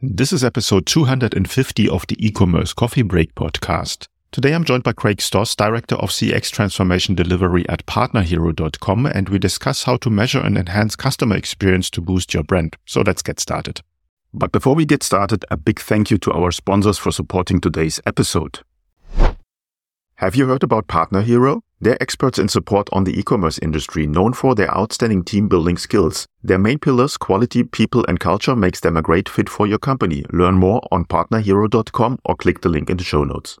This is episode 250 of the e-commerce coffee break podcast. Today I'm joined by Craig Stoss, Director of CX Transformation Delivery at partnerhero.com, and we discuss how to measure and enhance customer experience to boost your brand. So let's get started. But before we get started, a big thank you to our sponsors for supporting today's episode. Have you heard about Partner Hero? They're experts in support on the e-commerce industry, known for their outstanding team building skills. Their main pillars, quality, people, and culture, makes them a great fit for your company. Learn more on partnerhero.com or click the link in the show notes.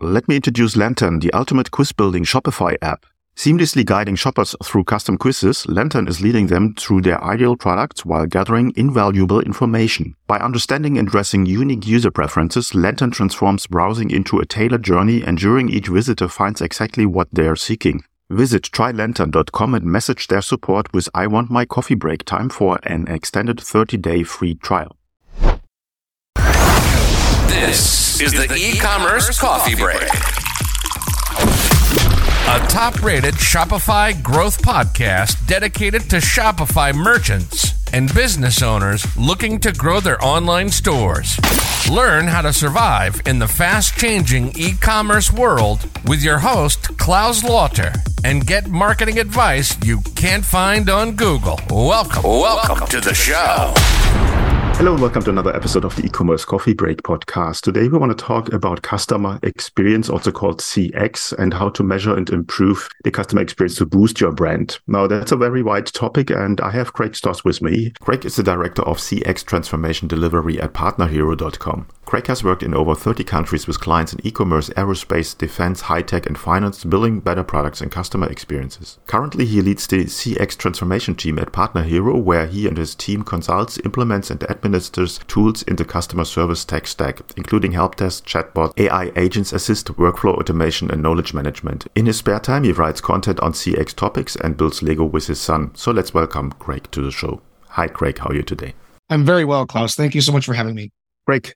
Let me introduce Lantern, the ultimate quiz building Shopify app. Seamlessly guiding shoppers through custom quizzes, Lantern is leading them through their ideal products while gathering invaluable information. By understanding and addressing unique user preferences, Lantern transforms browsing into a tailored journey, ensuring each visitor finds exactly what they are seeking. Visit trylantern.com and message their support with I want my coffee break time for an extended 30-day free trial. This is the e-commerce coffee break. A top-rated Shopify growth podcast dedicated to Shopify merchants and business owners looking to grow their online stores. Learn how to survive in the fast-changing e-commerce world with your host Claus Lauter and get marketing advice you can't find on Google. Welcome, welcome to the show. Hello and welcome to another episode of the e-commerce coffee break podcast. Today we want to talk about customer experience, also called CX, and how to measure and improve the customer experience to boost your brand. Now that's a very wide topic and I have Craig Stoss with me. Craig is the director of CX transformation delivery at partnerhero.com. Craig has worked in over 30 countries with clients in e-commerce, aerospace, defense, high-tech and finance, building better products and customer experiences. Currently he leads the CX transformation team at Partner Hero where he and his team consults, implements and administers tools in the customer service tech stack, including help desk, chatbot, AI agents assist, workflow automation, and knowledge management. In his spare time, he writes content on CX topics and builds Lego with his son. So let's welcome Craig to the show. Hi, Craig. How are you today? I'm very well, Claus. Thank you so much for having me. Craig,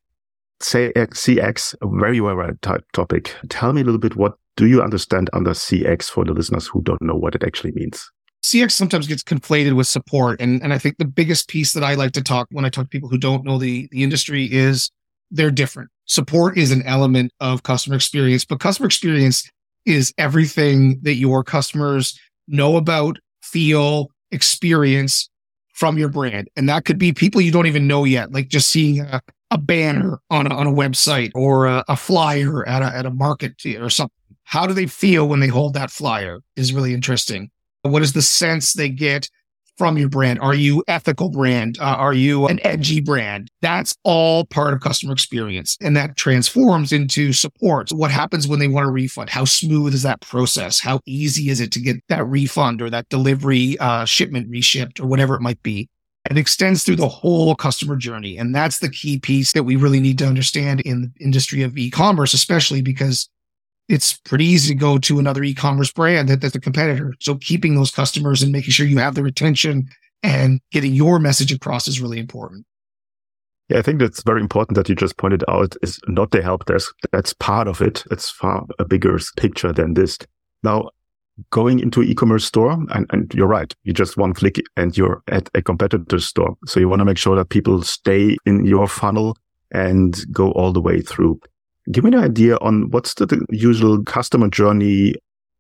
CX, a very well topic. Tell me a little bit what do you understand under CX for the listeners who don't know what it actually means? CX sometimes gets conflated with support. And, and I think the biggest piece that I like to talk when I talk to people who don't know the, the industry is they're different. Support is an element of customer experience, but customer experience is everything that your customers know about, feel, experience from your brand. And that could be people you don't even know yet, like just seeing a, a banner on a, on a website or a, a flyer at a, at a market or something. How do they feel when they hold that flyer is really interesting. What is the sense they get from your brand? Are you ethical brand? Uh, are you an edgy brand? That's all part of customer experience. And that transforms into support. What happens when they want a refund? How smooth is that process? How easy is it to get that refund or that delivery, uh, shipment reshipped or whatever it might be? It extends through the whole customer journey. And that's the key piece that we really need to understand in the industry of e-commerce, especially because it's pretty easy to go to another e-commerce brand that, that's a competitor. So keeping those customers and making sure you have the retention and getting your message across is really important. Yeah, I think that's very important that you just pointed out is not the help desk. That's part of it. It's far a bigger picture than this. Now, going into e-commerce store and, and you're right you just one click and you're at a competitor's store. So you want to make sure that people stay in your funnel and go all the way through. Give me an idea on what's the, the usual customer journey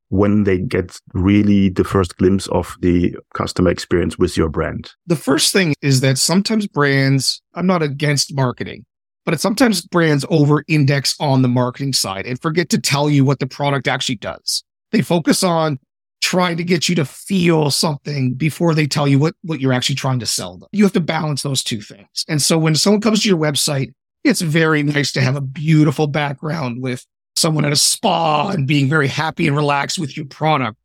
when they get really the first glimpse of the customer experience with your brand? The first thing is that sometimes brands i'm not against marketing but sometimes brands over index on the marketing side and forget to tell you what the product actually does they focus on trying to get you to feel something before they tell you what, what you're actually trying to sell them. You have to balance those two things. And so when someone comes to your website, it's very nice to have a beautiful background with someone at a spa and being very happy and relaxed with your product.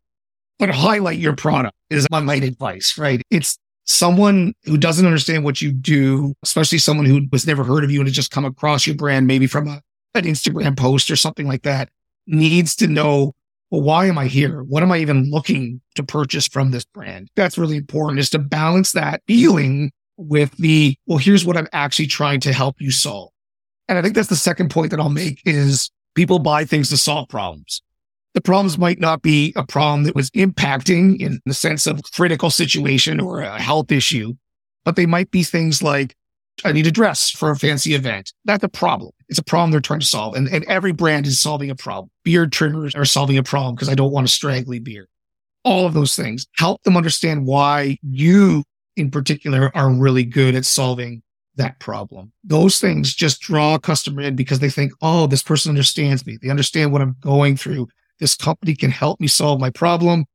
But highlight your product is my main advice, right? It's someone who doesn't understand what you do, especially someone who has never heard of you and has just come across your brand, maybe from a, an Instagram post or something like that, needs to know well, why am I here? What am I even looking to purchase from this brand? That's really important is to balance that feeling with the, well, here's what I'm actually trying to help you solve. And I think that's the second point that I'll make is people buy things to solve problems. The problems might not be a problem that was impacting in the sense of critical situation or a health issue, but they might be things like I need a dress for a fancy event. That's a problem. It's a problem they're trying to solve. And, and every brand is solving a problem. Beard trimmers are solving a problem because I don't want a straggly beard. All of those things help them understand why you in particular are really good at solving that problem. Those things just draw a customer in because they think, oh, this person understands me. They understand what I'm going through. This company can help me solve my problem.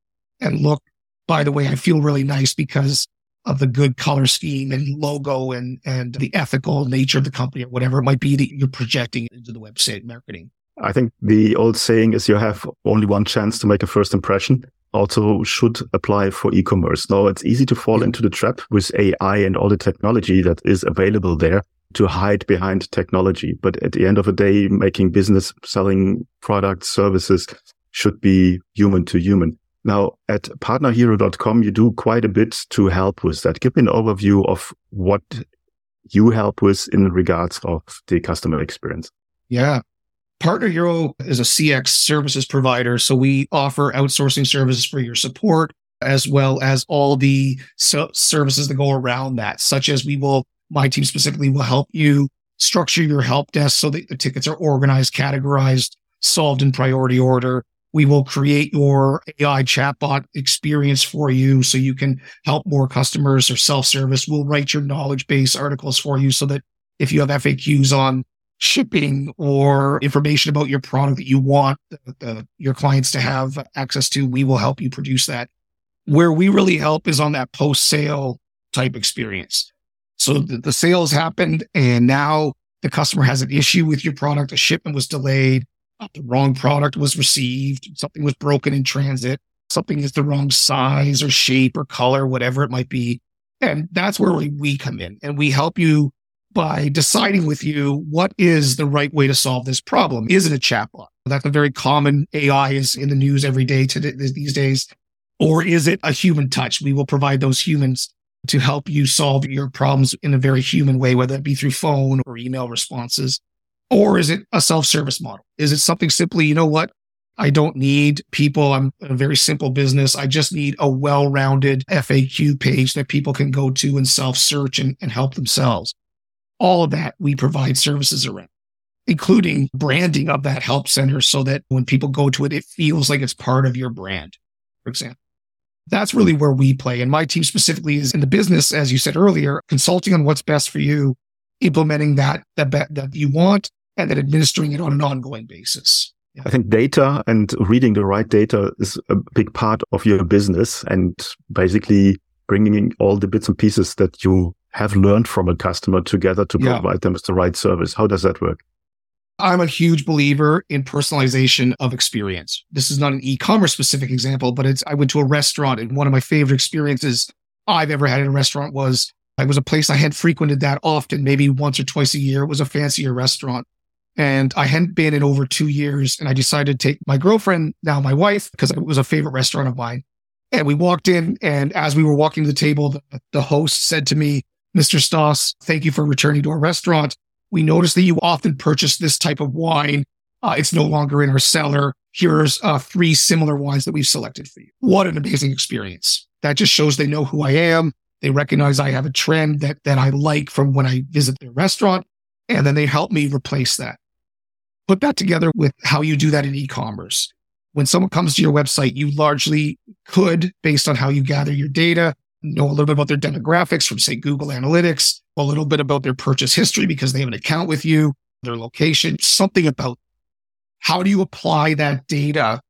And look, by the way, I feel really nice because of the good color scheme and logo and, and the ethical nature of the company or whatever it might be that you're projecting into the website marketing. I think the old saying is you have only one chance to make a first impression also should apply for e-commerce. Now it's easy to fall into the trap with AI and all the technology that is available there to hide behind technology. But at the end of the day, making business, selling products, services should be human to human. Now at partnerhero.com, you do quite a bit to help with that. Give me an overview of what you help with in regards of the customer experience. Yeah. Partner Hero is a CX services provider. So we offer outsourcing services for your support, as well as all the so- services that go around that, such as we will, my team specifically will help you structure your help desk so that the tickets are organized, categorized, solved in priority order. We will create your AI chatbot experience for you so you can help more customers or self service. We'll write your knowledge base articles for you so that if you have FAQs on shipping or information about your product that you want the, the, your clients to have access to, we will help you produce that. Where we really help is on that post sale type experience. So the, the sales happened and now the customer has an issue with your product. A shipment was delayed. The wrong product was received. Something was broken in transit. Something is the wrong size or shape or color, whatever it might be. And that's where we, come in and we help you by deciding with you what is the right way to solve this problem. Is it a chatbot? That's a very common AI is in the news every day today, these days. Or is it a human touch? We will provide those humans to help you solve your problems in a very human way, whether it be through phone or email responses. Or is it a self-service model? Is it something simply, you know what? I don't need people. I'm a very simple business. I just need a well-rounded FAQ page that people can go to and self-search and, and help themselves all of that we provide services around, including branding of that help center so that when people go to it, it feels like it's part of your brand, for example. That's really where we play. And my team specifically is in the business, as you said earlier, consulting on what's best for you, implementing that that, that you want, and then administering it on an ongoing basis. Yeah. I think data and reading the right data is a big part of your business and basically bringing all the bits and pieces that you have learned from a customer together to yeah. provide them with the right service. How does that work? I'm a huge believer in personalization of experience. This is not an e-commerce specific example, but it's I went to a restaurant and one of my favorite experiences I've ever had in a restaurant was it was a place I had frequented that often, maybe once or twice a year. It was a fancier restaurant. And I hadn't been in over two years. And I decided to take my girlfriend, now my wife, because it was a favorite restaurant of mine. And we walked in. And as we were walking to the table, the, the host said to me, Mr. Stoss, thank you for returning to our restaurant. We noticed that you often purchase this type of wine. Uh, it's no longer in our cellar. Here's uh, three similar wines that we've selected for you. What an amazing experience. That just shows they know who I am. They recognize I have a trend that, that I like from when I visit their restaurant. And then they help me replace that. Put that together with how you do that in e-commerce. When someone comes to your website, you largely could, based on how you gather your data, know a little bit about their demographics from, say, Google Analytics, a little bit about their purchase history because they have an account with you, their location, something about how do you apply that data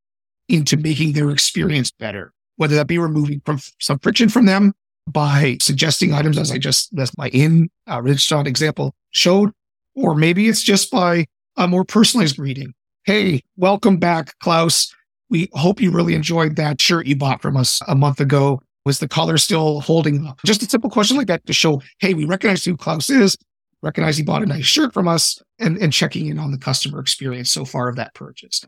into making their experience better, whether that be removing from some friction from them by suggesting items as I just, as my in uh, restaurant example showed, or maybe it's just by a more personalized greeting. Hey, welcome back, Claus. We hope you really enjoyed that shirt you bought from us a month ago. Was the collar still holding up? Just a simple question like that to show, hey, we recognize who Claus is, recognize he bought a nice shirt from us, and, and checking in on the customer experience so far of that purchase.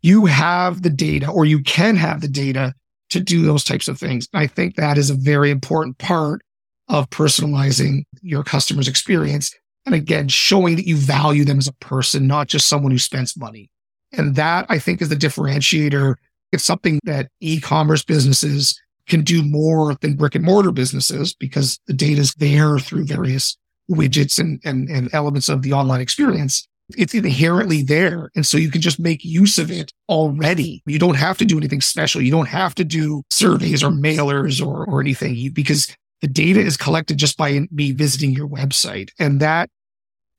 You have the data, or you can have the data to do those types of things. I think that is a very important part of personalizing your customer's experience. And again, showing that you value them as a person, not just someone who spends money. And that I think is the differentiator. It's something that e-commerce businesses can do more than brick and mortar businesses because the data is there through various widgets and, and, and elements of the online experience. It's inherently there. And so you can just make use of it already. You don't have to do anything special. You don't have to do surveys or mailers or, or anything because the data is collected just by me visiting your website. And that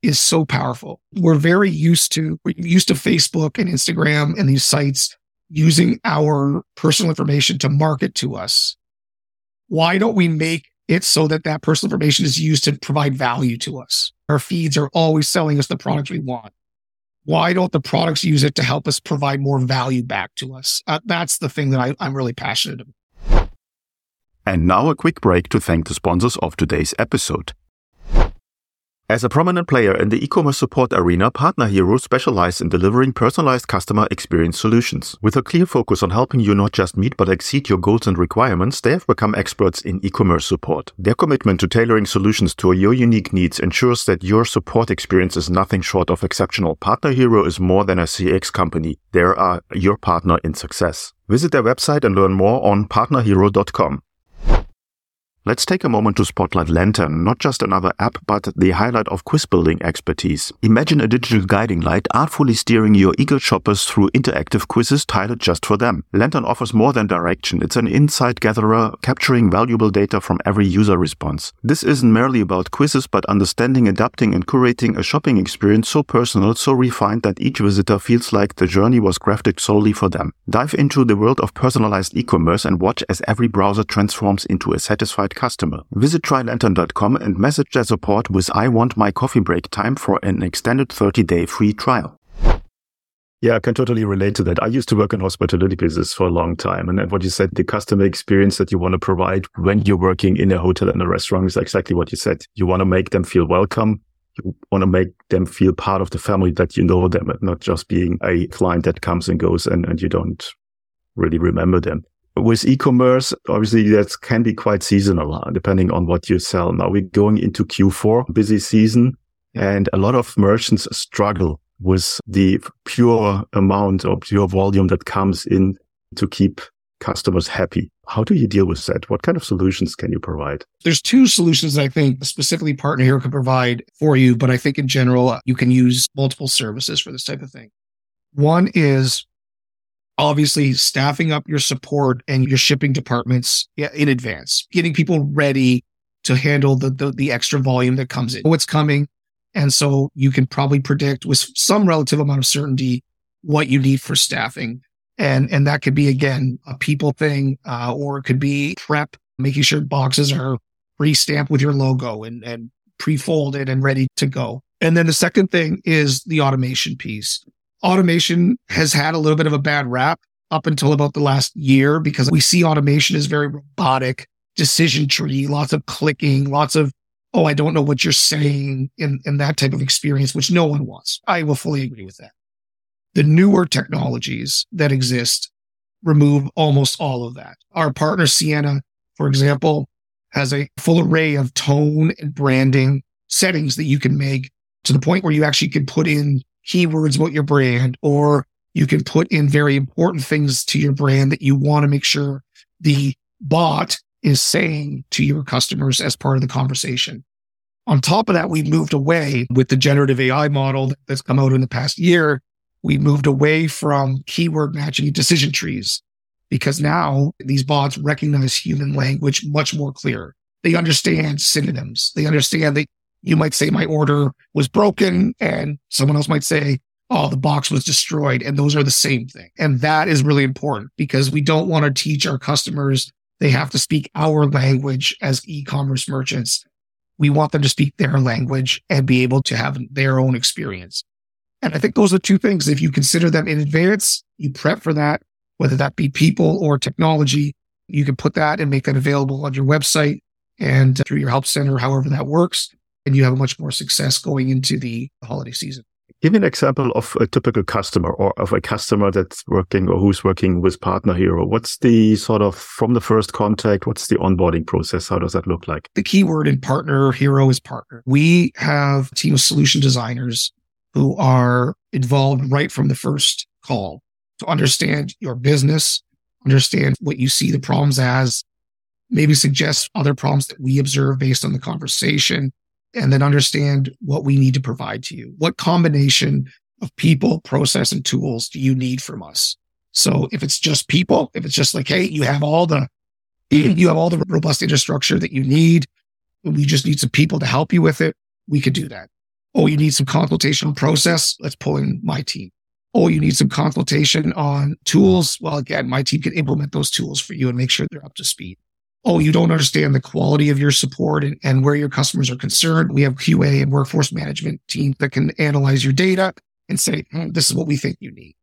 is so powerful. We're very used to, we're used to Facebook and Instagram and these sites using our personal information to market to us. Why don't we make it so that that personal information is used to provide value to us? Our feeds are always selling us the products we want. Why don't the products use it to help us provide more value back to us? Uh, that's the thing that I, I'm really passionate about. And now a quick break to thank the sponsors of today's episode. As a prominent player in the e-commerce support arena, Partner Hero specializes in delivering personalized customer experience solutions. With a clear focus on helping you not just meet but exceed your goals and requirements, they have become experts in e-commerce support. Their commitment to tailoring solutions to your unique needs ensures that your support experience is nothing short of exceptional. Partner Hero is more than a CX company. They are your partner in success. Visit their website and learn more on partnerhero.com. Let's take a moment to spotlight Lantern, not just another app, but the highlight of quiz building expertise. Imagine a digital guiding light artfully steering your eager shoppers through interactive quizzes tailored just for them. Lantern offers more than direction. It's an insight gatherer capturing valuable data from every user response. This isn't merely about quizzes, but understanding, adapting, and curating a shopping experience so personal, so refined that each visitor feels like the journey was crafted solely for them. Dive into the world of personalized e-commerce and watch as every browser transforms into a satisfied customer. Visit trylantern.com and message their support with I want my coffee break time for an extended 30 day free trial. Yeah, I can totally relate to that. I used to work in hospitality business for a long time. And what you said, the customer experience that you want to provide when you're working in a hotel and a restaurant is exactly what you said. You want to make them feel welcome. You want to make them feel part of the family that you know them, not just being a client that comes and goes and, and you don't really remember them with e-commerce, obviously that can be quite seasonal, uh, depending on what you sell. Now we're going into Q4, busy season, and a lot of merchants struggle with the pure amount or pure volume that comes in to keep customers happy. How do you deal with that? What kind of solutions can you provide? There's two solutions I think specifically Partner Hero can provide for you, but I think in general, you can use multiple services for this type of thing. One is obviously staffing up your support and your shipping departments in advance, getting people ready to handle the, the, the extra volume that comes in, what's coming. And so you can probably predict with some relative amount of certainty what you need for staffing. And, and that could be again, a people thing, uh, or it could be prep, making sure boxes are pre-stamped with your logo and, and pre-folded and ready to go. And then the second thing is the automation piece automation has had a little bit of a bad rap up until about the last year because we see automation as very robotic, decision tree, lots of clicking, lots of, oh, I don't know what you're saying in, in that type of experience, which no one wants. I will fully agree with that. The newer technologies that exist remove almost all of that. Our partner Siena, for example, has a full array of tone and branding settings that you can make to the point where you actually can put in keywords about your brand, or you can put in very important things to your brand that you want to make sure the bot is saying to your customers as part of the conversation. On top of that, we've moved away with the generative AI model that's come out in the past year. We moved away from keyword matching decision trees because now these bots recognize human language much more clear. They understand synonyms. They understand that you might say my order was broken and someone else might say, oh, the box was destroyed. And those are the same thing. And that is really important because we don't want to teach our customers they have to speak our language as e-commerce merchants. We want them to speak their language and be able to have their own experience. And I think those are two things. If you consider them in advance, you prep for that, whether that be people or technology, you can put that and make that available on your website and through your help center, however that works and you have much more success going into the holiday season. Give me an example of a typical customer or of a customer that's working or who's working with Partner Hero. What's the sort of from the first contact? What's the onboarding process? How does that look like? The keyword in Partner Hero is partner. We have a team of solution designers who are involved right from the first call to understand your business, understand what you see the problems as, maybe suggest other problems that we observe based on the conversation, and then understand what we need to provide to you. What combination of people, process, and tools do you need from us? So if it's just people, if it's just like, hey, you have all the mm-hmm. you have all the robust infrastructure that you need. We just need some people to help you with it. We could do that. Oh, you need some consultation process. Let's pull in my team. Oh, you need some consultation on tools. Well, again, my team can implement those tools for you and make sure they're up to speed. Oh, you don't understand the quality of your support and, and where your customers are concerned. We have QA and workforce management teams that can analyze your data and say, hmm, this is what we think you need.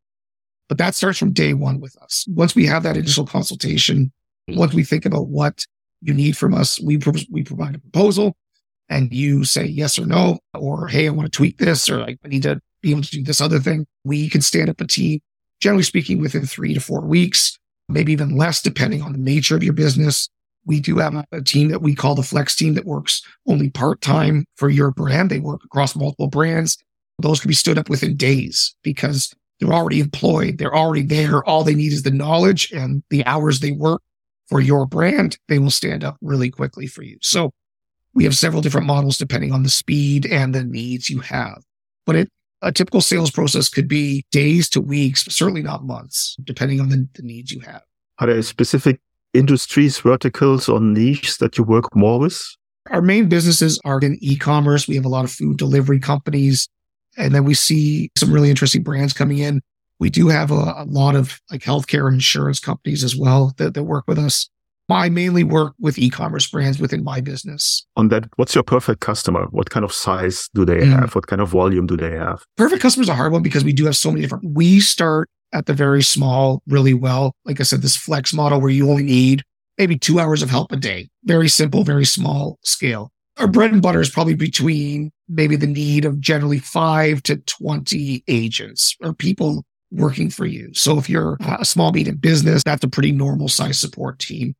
But that starts from day one with us. Once we have that initial consultation, once we think about what you need from us, we, we provide a proposal and you say yes or no, or hey, I want to tweak this, or like, I need to be able to do this other thing. We can stand up a team, generally speaking, within three to four weeks, maybe even less, depending on the nature of your business. We do have a team that we call the flex team that works only part time for your brand. They work across multiple brands. Those can be stood up within days because they're already employed. They're already there. All they need is the knowledge and the hours they work for your brand. They will stand up really quickly for you. So we have several different models depending on the speed and the needs you have. But it, a typical sales process could be days to weeks, certainly not months, depending on the, the needs you have. Are there specific industries, verticals, or niches that you work more with? Our main businesses are in e-commerce. We have a lot of food delivery companies, and then we see some really interesting brands coming in. We do have a, a lot of like healthcare and insurance companies as well that, that work with us. I mainly work with e-commerce brands within my business. On that, what's your perfect customer? What kind of size do they mm. have? What kind of volume do they have? Perfect customer is a hard one because we do have so many different. We start at the very small really well. Like I said, this flex model where you only need maybe two hours of help a day. Very simple, very small scale. Our bread and butter is probably between maybe the need of generally five to 20 agents or people working for you. So if you're a small medium business, that's a pretty normal size support team.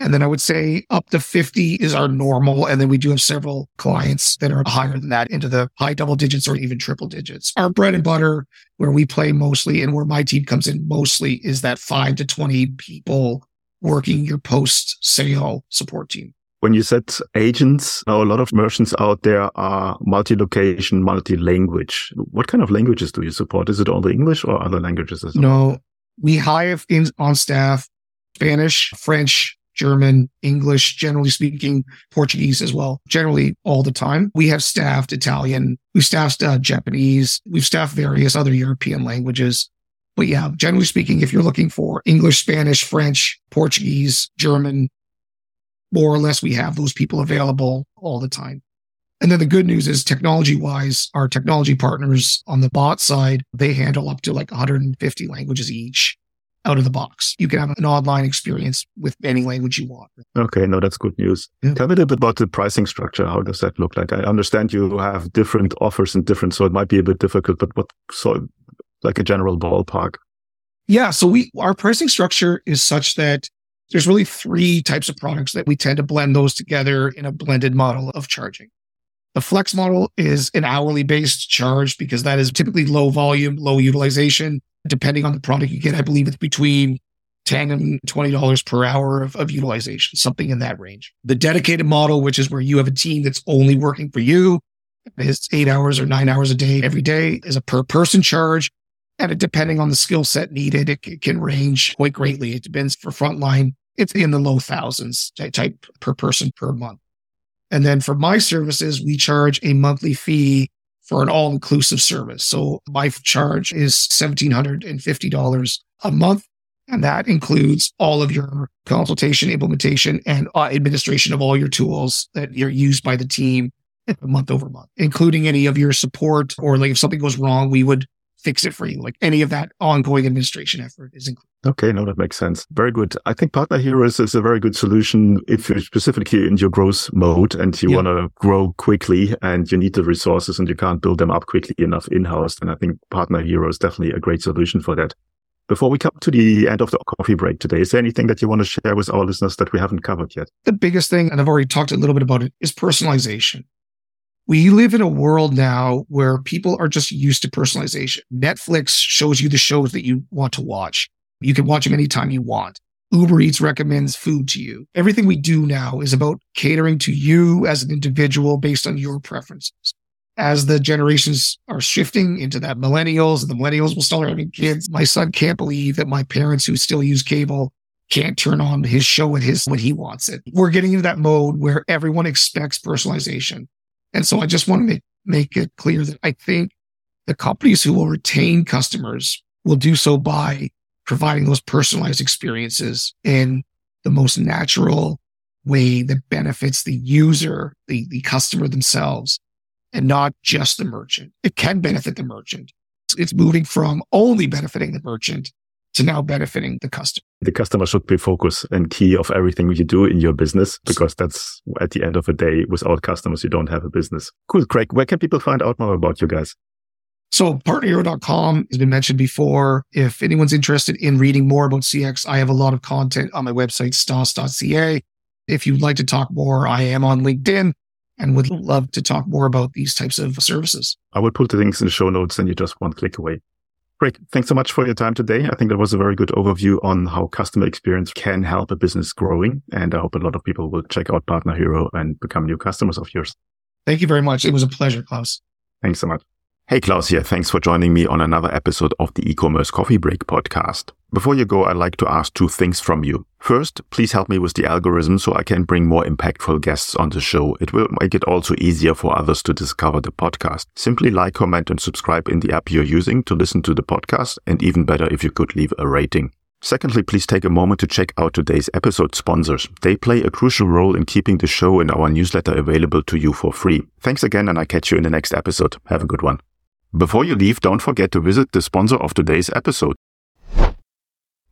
And then I would say up to 50 is our normal. And then we do have several clients that are higher than that into the high double digits or even triple digits. Our bread and butter, where we play mostly and where my team comes in mostly is that five to 20 people working your post sale support team. When you said agents, now a lot of merchants out there are multi-location, multi-language. What kind of languages do you support? Is it only English or other languages as well? No, we hire in, on staff Spanish, French, German, English, generally speaking, Portuguese as well, generally all the time. We have staffed Italian, we've staffed uh, Japanese, we've staffed various other European languages. But yeah, generally speaking, if you're looking for English, Spanish, French, Portuguese, German, more or less, we have those people available all the time. And then the good news is technology wise, our technology partners on the bot side, they handle up to like 150 languages each out of the box. You can have an online experience with any language you want. Okay, no, that's good news. Yeah. Tell me a little bit about the pricing structure. How does that look like? I understand you have different offers and different, so it might be a bit difficult, but what so like a general ballpark? Yeah, so we our pricing structure is such that there's really three types of products that we tend to blend those together in a blended model of charging. The flex model is an hourly based charge because that is typically low volume, low utilization depending on the product you get, I believe it's between 10 and $20 per hour of, of utilization, something in that range. The dedicated model, which is where you have a team that's only working for you, it's eight hours or nine hours a day every day is a per person charge. And it, depending on the skill set needed, it, it can range quite greatly. It depends for frontline. It's in the low thousands type per person per month. And then for my services, we charge a monthly fee for an all inclusive service. So my charge is $1,750 a month. And that includes all of your consultation, implementation, and uh, administration of all your tools that are used by the team month over month, including any of your support or like if something goes wrong, we would fix it for you. Like any of that ongoing administration effort is included. Okay, no, that makes sense. Very good. I think Partner Heroes is a very good solution if you're specifically in your growth mode and you yeah. want to grow quickly and you need the resources and you can't build them up quickly enough in-house. Then I think Partner Hero is definitely a great solution for that. Before we come to the end of the coffee break today, is there anything that you want to share with our listeners that we haven't covered yet? The biggest thing, and I've already talked a little bit about it, is personalization. We live in a world now where people are just used to personalization. Netflix shows you the shows that you want to watch. You can watch them anytime you want. Uber Eats recommends food to you. Everything we do now is about catering to you as an individual based on your preferences. As the generations are shifting into that millennials, and the millennials will start having kids. My son can't believe that my parents who still use cable can't turn on his show at his when he wants it. We're getting into that mode where everyone expects personalization. And so I just want to make, make it clear that I think the companies who will retain customers will do so by providing those personalized experiences in the most natural way that benefits the user, the, the customer themselves, and not just the merchant. It can benefit the merchant. It's moving from only benefiting the merchant to now benefiting the customer. The customer should be focus and key of everything you do in your business because that's at the end of the day, without customers, you don't have a business. Cool. Craig, where can people find out more about you guys? So partnerhero.com has been mentioned before. If anyone's interested in reading more about CX, I have a lot of content on my website, stoss.ca. If you'd like to talk more, I am on LinkedIn and would love to talk more about these types of services. I will put the links in the show notes and you're just one click away. Great. Thanks so much for your time today. I think that was a very good overview on how customer experience can help a business growing. And I hope a lot of people will check out Partner Hero and become new customers of yours. Thank you very much. It was a pleasure, Claus. Thanks so much. Hey, Claus here. Thanks for joining me on another episode of the e-commerce coffee break podcast. Before you go, I'd like to ask two things from you. First, please help me with the algorithm so I can bring more impactful guests on the show. It will make it also easier for others to discover the podcast. Simply like, comment, and subscribe in the app you're using to listen to the podcast, and even better if you could leave a rating. Secondly, please take a moment to check out today's episode sponsors. They play a crucial role in keeping the show and our newsletter available to you for free. Thanks again, and I catch you in the next episode. Have a good one. Before you leave, don't forget to visit the sponsor of today's episode.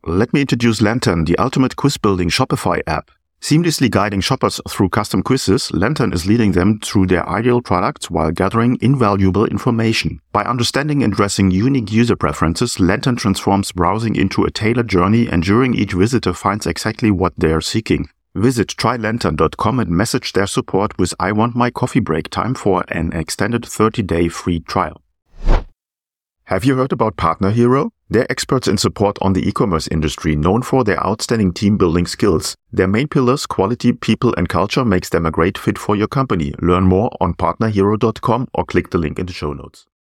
Let me introduce Lantern, the ultimate quiz building Shopify app. Seamlessly guiding shoppers through custom quizzes, Lantern is leading them through their ideal products while gathering invaluable information. By understanding and addressing unique user preferences, Lantern transforms browsing into a tailored journey, ensuring each visitor finds exactly what they are seeking. Visit trylantern.com and message their support with I want my coffee break time for an extended 30-day free trial. Have you heard about Partner Hero? They're experts in support on the e-commerce industry, known for their outstanding team building skills. Their main pillars, quality, people, and culture makes them a great fit for your company. Learn more on partnerhero.com or click the link in the show notes.